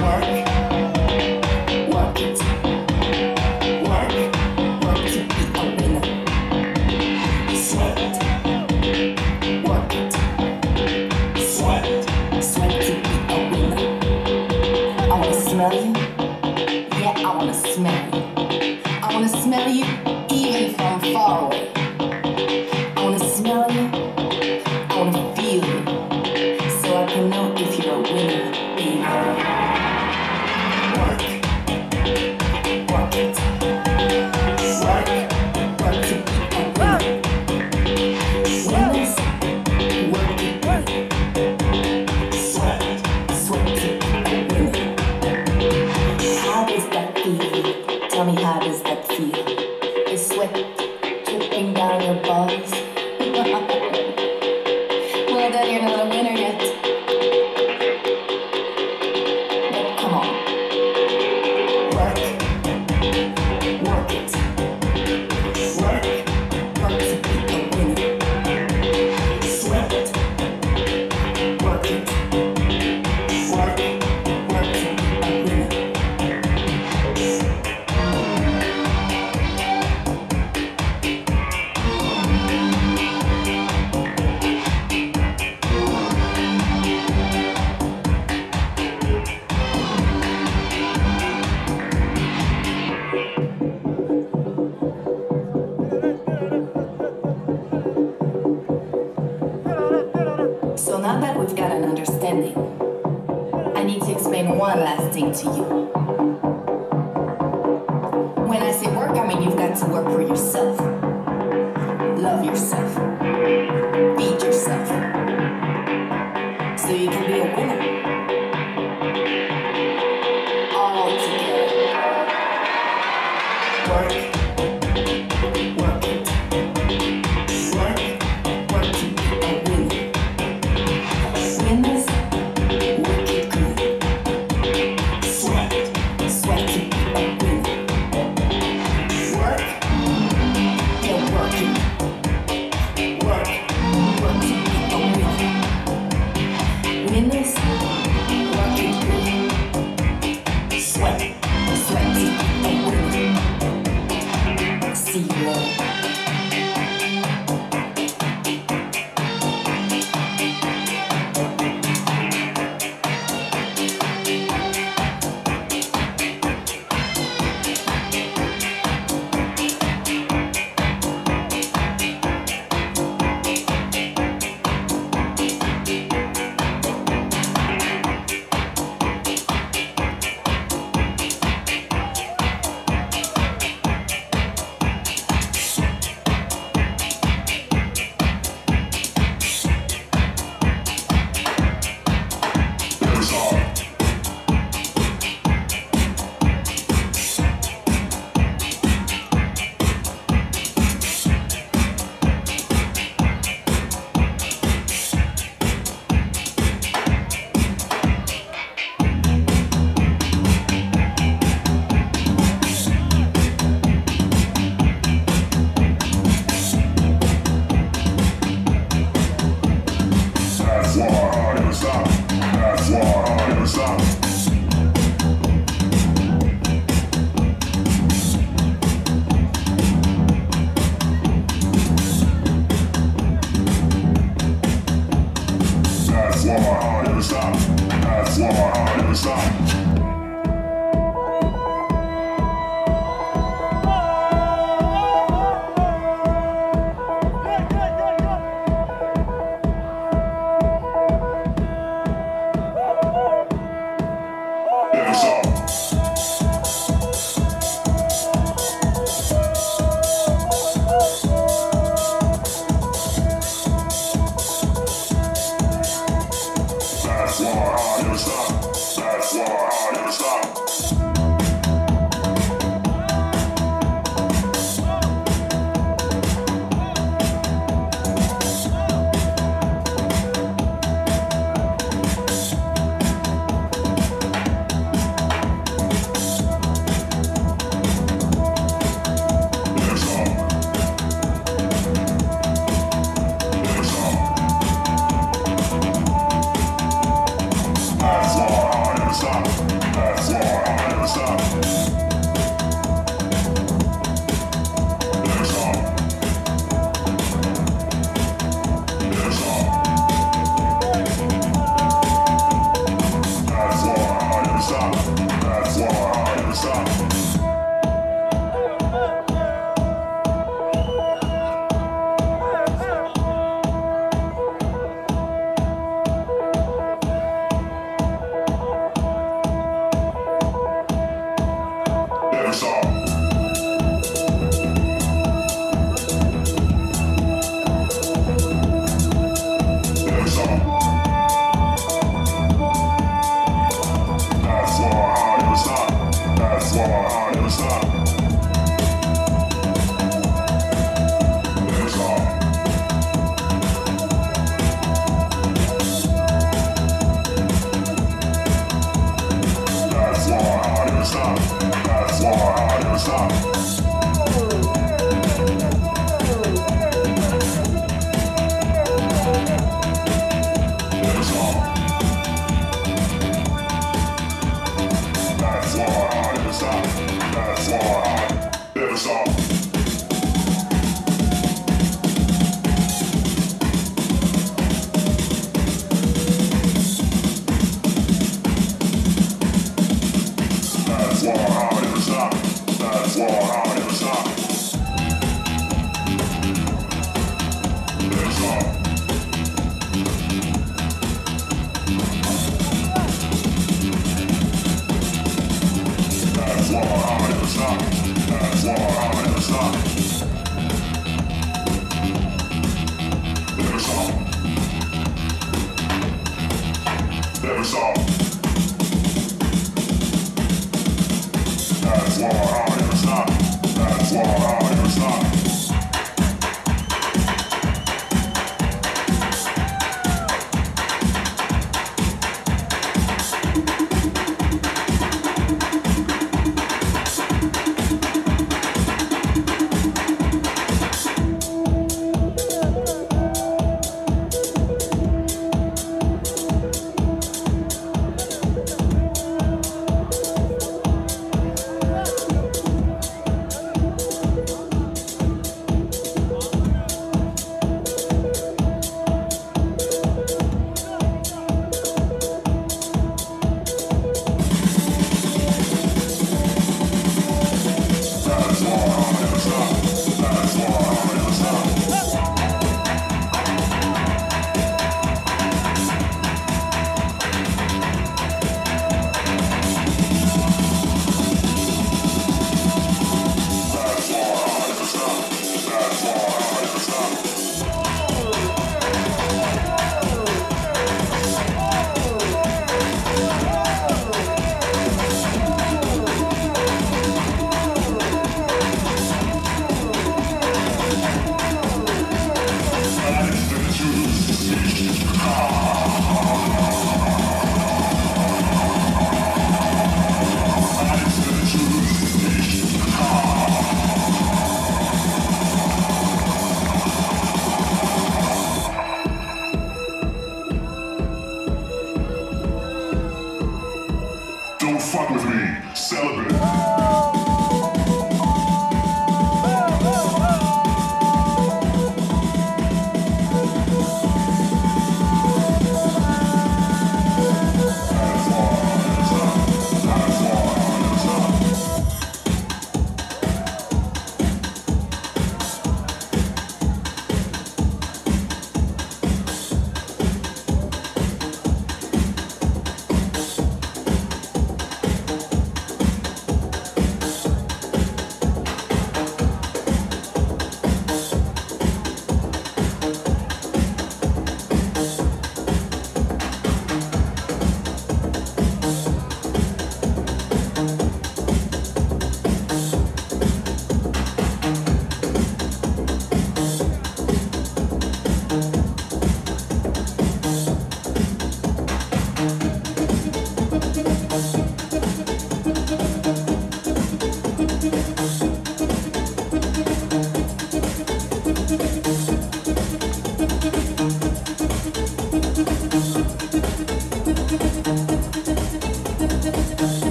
That's never saw. That's why I am stop. That's why.